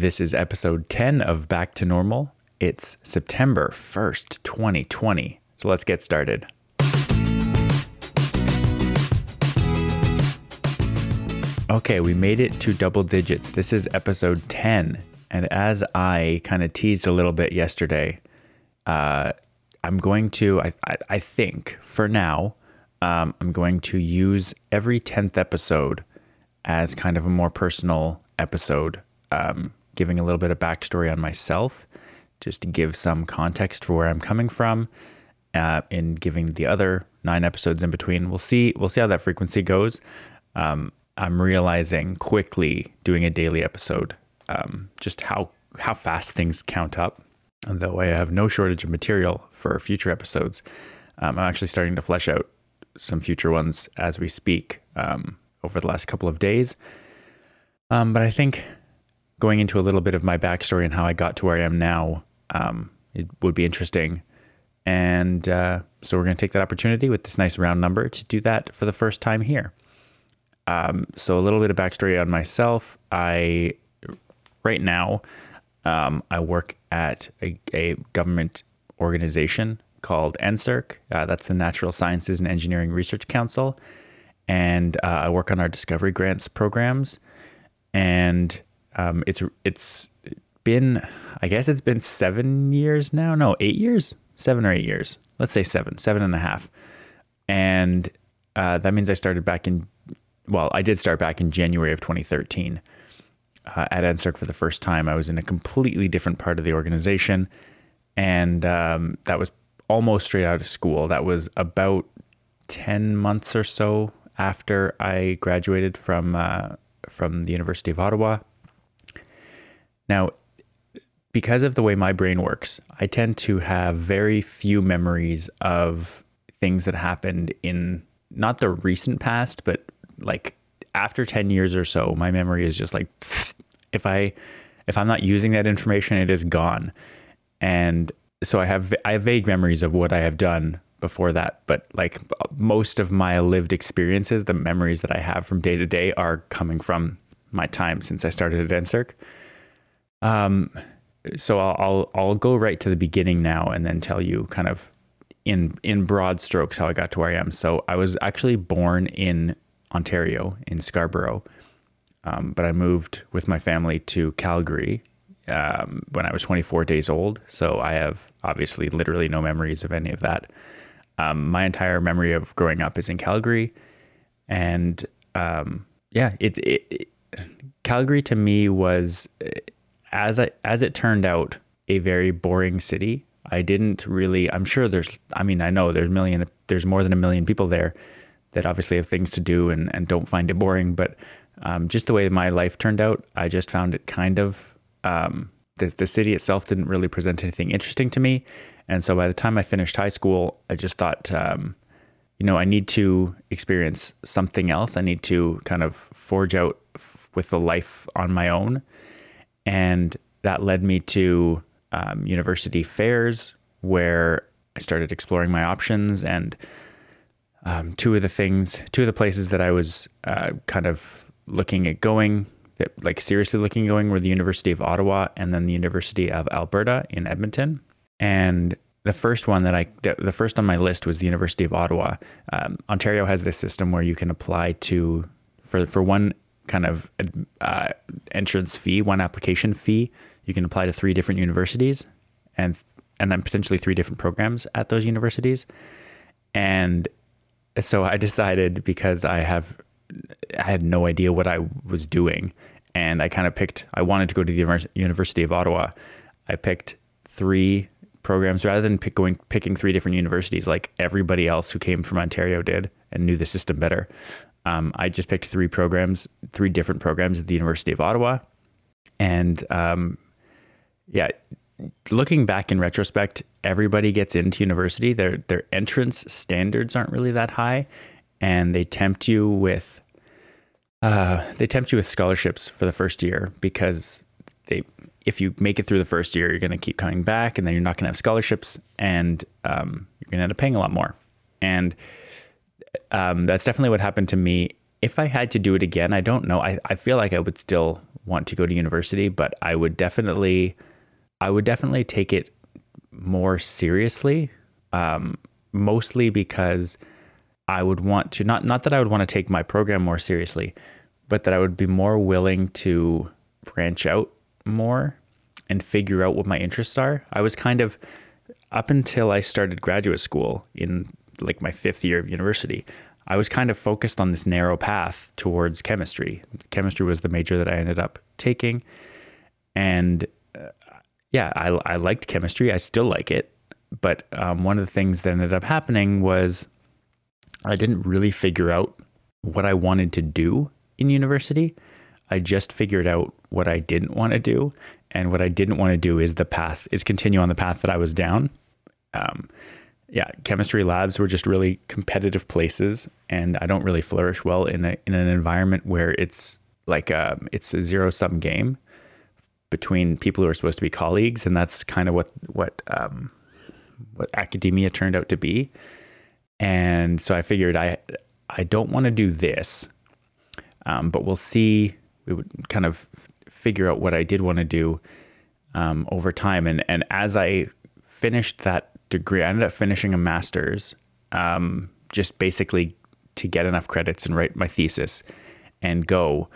This is episode 10 of Back to Normal. It's September 1st, 2020. So let's get started. Okay, we made it to double digits. This is episode 10. And as I kind of teased a little bit yesterday, uh, I'm going to, I, I, I think for now, um, I'm going to use every 10th episode as kind of a more personal episode, um, giving a little bit of backstory on myself, just to give some context for where I'm coming from, uh, in giving the other nine episodes in between. We'll see. We'll see how that frequency goes. Um, I'm realizing quickly doing a daily episode, um, just how how fast things count up. And though I have no shortage of material for future episodes, um, I'm actually starting to flesh out some future ones as we speak um, over the last couple of days. Um, but I think going into a little bit of my backstory and how I got to where I am now, um, it would be interesting. And uh, so we're going to take that opportunity with this nice round number to do that for the first time here. Um, so a little bit of backstory on myself. I right now um, I work at a, a government organization called NSERC. Uh, that's the Natural Sciences and Engineering Research Council. And uh, I work on our discovery grants programs. And um, it's it's been, I guess it's been seven years now. No, eight years, seven or eight years. Let's say seven, seven and a half. And uh, that means I started back in, well, I did start back in January of 2013 uh, at NSERC for the first time. I was in a completely different part of the organization. And um, that was almost straight out of school. That was about 10 months or so after I graduated from uh, from the University of Ottawa. Now, because of the way my brain works, I tend to have very few memories of things that happened in not the recent past, but like after 10 years or so, my memory is just like if I if I'm not using that information, it is gone. And so I have I have vague memories of what I have done before that, but like most of my lived experiences, the memories that I have from day to day are coming from my time since I started at NSERC. Um, so I'll, I'll I'll go right to the beginning now and then tell you kind of in in broad strokes how I got to where I am. So I was actually born in Ontario in Scarborough, um, but I moved with my family to Calgary um, when I was 24 days old. So I have obviously literally no memories of any of that. Um, my entire memory of growing up is in Calgary, and um, yeah, it, it, it, Calgary to me was as I, as it turned out a very boring city. I didn't really. I'm sure there's. I mean, I know there's million. There's more than a million people there that obviously have things to do and, and don't find it boring. But um, just the way my life turned out, I just found it kind of um, the the city itself didn't really present anything interesting to me, and so by the time I finished high school, I just thought, um, you know, I need to experience something else. I need to kind of forge out f- with the life on my own, and that led me to um, university fairs where I started exploring my options and. Um, two of the things, two of the places that I was uh, kind of looking at going that like seriously looking going were the University of Ottawa and then the University of Alberta in Edmonton. And the first one that I, the first on my list was the University of Ottawa. Um, Ontario has this system where you can apply to, for, for one kind of uh, entrance fee, one application fee, you can apply to three different universities and, and then potentially three different programs at those universities. And so I decided because I have I had no idea what I was doing. And I kind of picked, I wanted to go to the University of Ottawa. I picked three programs rather than pick going picking three different universities like everybody else who came from Ontario did and knew the system better. Um, I just picked three programs, three different programs at the University of Ottawa. And um, yeah, looking back in retrospect, everybody gets into university. Their their entrance standards aren't really that high, and they tempt you with uh, they tempt you with scholarships for the first year because they if you make it through the first year, you're going to keep coming back, and then you're not going to have scholarships, and um, you're going to end up paying a lot more. And um, that's definitely what happened to me if I had to do it again, I don't know. I, I feel like I would still want to go to university, but I would definitely, I would definitely take it more seriously. Um, mostly because I would want to not not that I would want to take my program more seriously, but that I would be more willing to branch out more and figure out what my interests are. I was kind of up until I started graduate school in like my fifth year of university. I was kind of focused on this narrow path towards chemistry. Chemistry was the major that I ended up taking. And uh, yeah, I, I liked chemistry. I still like it. But um, one of the things that ended up happening was I didn't really figure out what I wanted to do in university. I just figured out what I didn't want to do. And what I didn't want to do is the path, is continue on the path that I was down. Um, yeah, chemistry labs were just really competitive places, and I don't really flourish well in a, in an environment where it's like a, um, it's a zero sum game between people who are supposed to be colleagues, and that's kind of what what um, what academia turned out to be. And so I figured I I don't want to do this, um, but we'll see. We would kind of figure out what I did want to do um, over time, and and as I finished that degree, I ended up finishing a master's, um, just basically to get enough credits and write my thesis and go.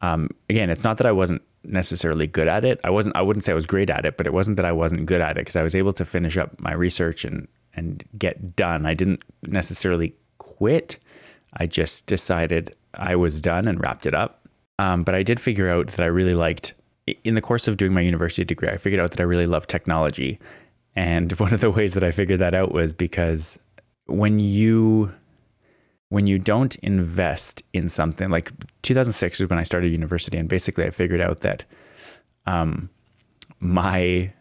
Um, again, it's not that I wasn't necessarily good at it. I wasn't. I wouldn't say I was great at it, but it wasn't that I wasn't good at it because I was able to finish up my research and and get done. I didn't necessarily quit. I just decided I was done and wrapped it up. Um, but I did figure out that I really liked in the course of doing my university degree. I figured out that I really love technology, and one of the ways that I figured that out was because when you when you don't invest in something like 2006 is when I started university, and basically I figured out that um, my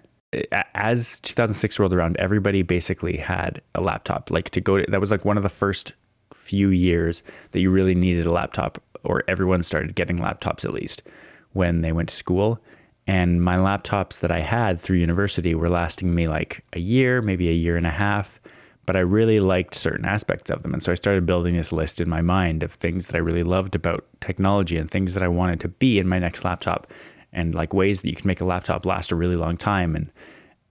as 2006 rolled around, everybody basically had a laptop. Like to go to that was like one of the first few years that you really needed a laptop, or everyone started getting laptops at least when they went to school. And my laptops that I had through university were lasting me like a year, maybe a year and a half but I really liked certain aspects of them. And so I started building this list in my mind of things that I really loved about technology and things that I wanted to be in my next laptop and like ways that you can make a laptop last a really long time and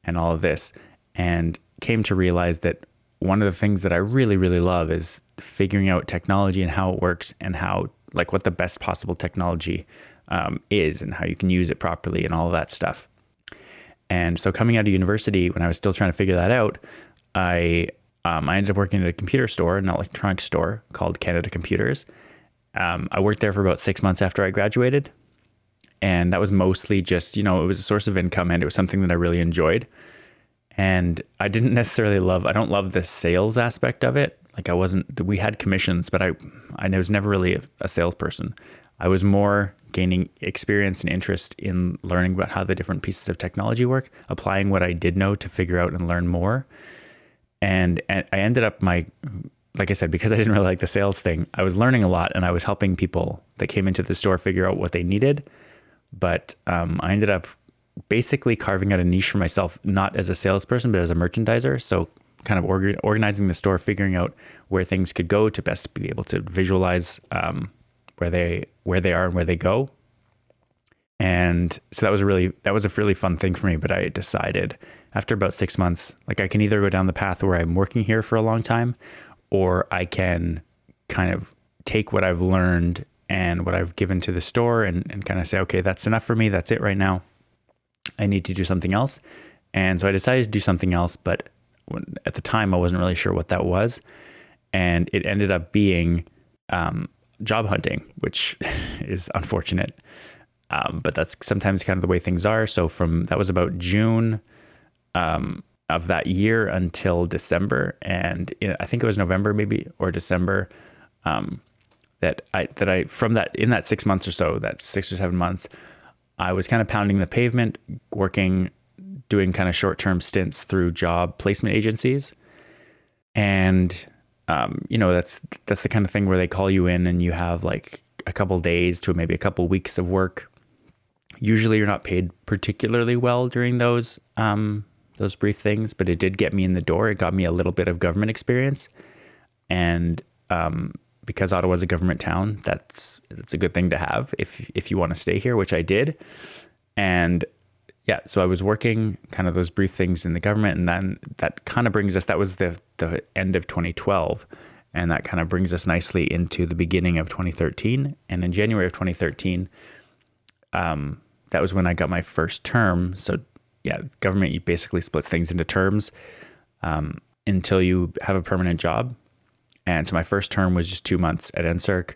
and all of this. And came to realize that one of the things that I really, really love is figuring out technology and how it works and how like what the best possible technology um, is and how you can use it properly and all of that stuff. And so coming out of university, when I was still trying to figure that out, I um, I ended up working at a computer store, an electronics store called Canada Computers. Um, I worked there for about six months after I graduated. And that was mostly just, you know, it was a source of income and it was something that I really enjoyed. And I didn't necessarily love, I don't love the sales aspect of it. Like I wasn't, we had commissions, but I, I was never really a, a salesperson. I was more gaining experience and interest in learning about how the different pieces of technology work, applying what I did know to figure out and learn more and, and I ended up my like I said, because I didn't really like the sales thing, I was learning a lot and I was helping people that came into the store figure out what they needed. But um, I ended up basically carving out a niche for myself, not as a salesperson, but as a merchandiser. So, kind of orga- organizing the store, figuring out where things could go to best be able to visualize um, where they where they are and where they go. And so that was a really that was a really fun thing for me. But I decided after about six months, like I can either go down the path where I'm working here for a long time, or I can kind of take what I've learned and what I've given to the store and, and kind of say, okay, that's enough for me. That's it right now. I need to do something else. And so I decided to do something else, but at the time I wasn't really sure what that was. And it ended up being um, job hunting, which is unfortunate. Um, but that's sometimes kind of the way things are. So from that was about June um, of that year until December, and I think it was November maybe or December um, that I that I from that in that six months or so, that six or seven months, I was kind of pounding the pavement, working, doing kind of short term stints through job placement agencies, and um, you know that's that's the kind of thing where they call you in and you have like a couple days to maybe a couple weeks of work. Usually, you're not paid particularly well during those um, those brief things, but it did get me in the door. It got me a little bit of government experience, and um, because Ottawa is a government town, that's that's a good thing to have if if you want to stay here, which I did. And yeah, so I was working kind of those brief things in the government, and then that kind of brings us. That was the the end of 2012, and that kind of brings us nicely into the beginning of 2013. And in January of 2013, um, that was when I got my first term. So yeah, government you basically splits things into terms um, until you have a permanent job. And so my first term was just two months at NSERC,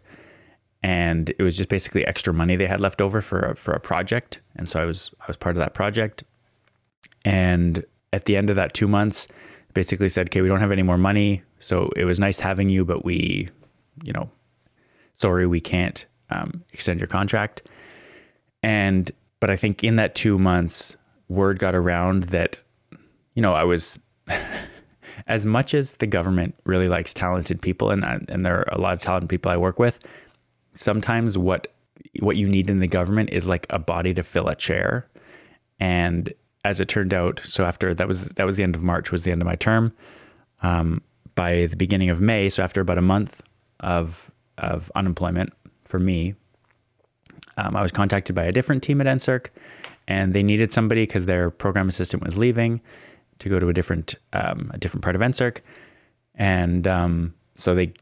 and it was just basically extra money they had left over for a, for a project. And so I was I was part of that project. And at the end of that two months, basically said, "Okay, we don't have any more money. So it was nice having you, but we, you know, sorry, we can't um, extend your contract." And but I think in that two months, word got around that, you know, I was. as much as the government really likes talented people, and and there are a lot of talented people I work with, sometimes what what you need in the government is like a body to fill a chair. And as it turned out, so after that was that was the end of March was the end of my term. Um, by the beginning of May, so after about a month of of unemployment for me, um, I was contacted by a different team at NSERC, and they needed somebody because their program assistant was leaving to go to a different um, a different part of NSERC, and um, so they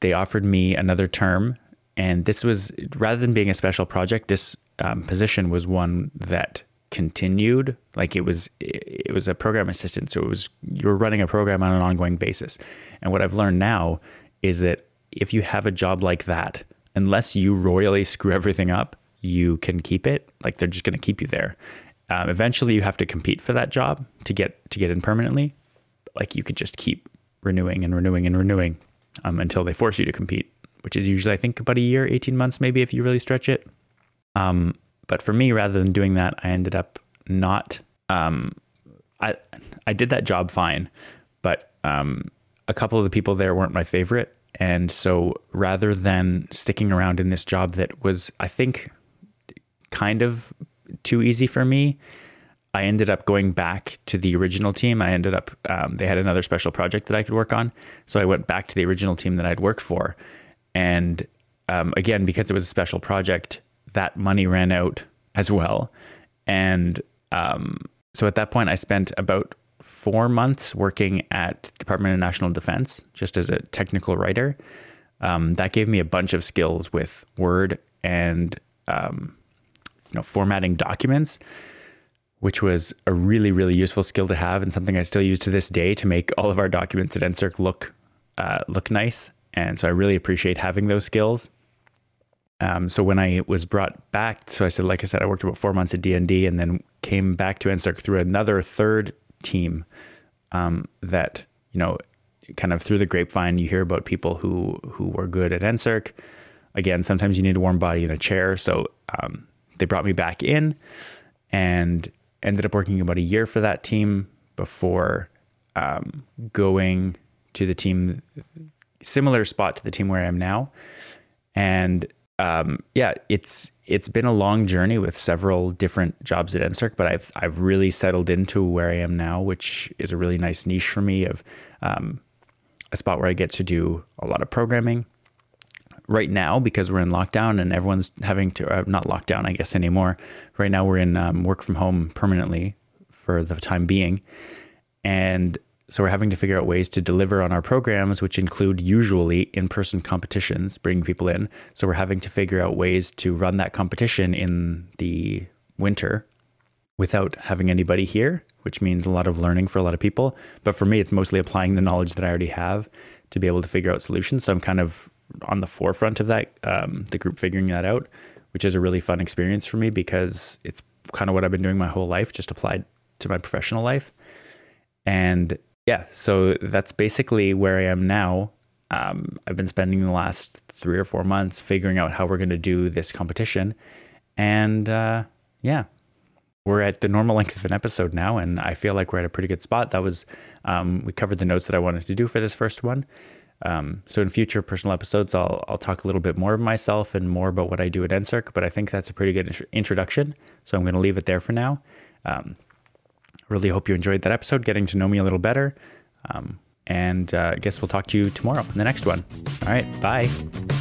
they offered me another term, and this was rather than being a special project, this um, position was one that continued. Like it was it was a program assistant. So it was you're running a program on an ongoing basis. And what i've learned now is that if you have a job like that unless you royally screw everything up you can keep it. Like they're just going to keep you there. Um, eventually, you have to compete for that job to get to get in permanently. Like you could just keep renewing and renewing and renewing um, until they force you to compete, which is usually I think about a year, eighteen months, maybe if you really stretch it. Um, but for me, rather than doing that, I ended up not. Um, I I did that job fine, but um, a couple of the people there weren't my favorite, and so rather than sticking around in this job that was, I think, kind of too easy for me. I ended up going back to the original team. I ended up, um, they had another special project that I could work on. So I went back to the original team that I'd worked for. And um, again, because it was a special project, that money ran out as well. And um, so at that point, I spent about four months working at Department of National Defense just as a technical writer. Um, that gave me a bunch of skills with Word and um, you know, formatting documents, which was a really, really useful skill to have and something I still use to this day to make all of our documents at NSERC look uh, look nice. And so I really appreciate having those skills. Um, so when I was brought back, so I said, like I said, I worked about four months at DND and then came back to NSERC through another third team um, that, you know, kind of through the grapevine, you hear about people who who were good at NSERC. Again, sometimes you need a warm body in a chair. So um, they brought me back in and ended up working about a year for that team before um, going to the team, similar spot to the team where I am now. And um, yeah, it's it's been a long journey with several different jobs at NSERC, but I've I've really settled into where I am now, which is a really nice niche for me of um, a spot where I get to do a lot of programming, right now because we're in lockdown and everyone's having to uh, not lockdown i guess anymore. Right now we're in um, work from home permanently for the time being. And so we're having to figure out ways to deliver on our programs which include usually in-person competitions bringing people in. So we're having to figure out ways to run that competition in the winter without having anybody here which means a lot of learning for a lot of people. But for me it's mostly applying the knowledge that i already have to be able to figure out solutions. So i'm kind of on the forefront of that, um, the group figuring that out, which is a really fun experience for me because it's kind of what I've been doing my whole life, just applied to my professional life. And yeah, so that's basically where I am now. Um, I've been spending the last three or four months figuring out how we're going to do this competition. And uh, yeah, we're at the normal length of an episode now, and I feel like we're at a pretty good spot. That was, um, we covered the notes that I wanted to do for this first one. Um, so in future personal episodes, I'll, I'll talk a little bit more of myself and more about what I do at NSERC, but I think that's a pretty good introduction. So I'm going to leave it there for now. Um, really hope you enjoyed that episode, getting to know me a little better. Um, And uh, I guess we'll talk to you tomorrow in the next one. All right. Bye.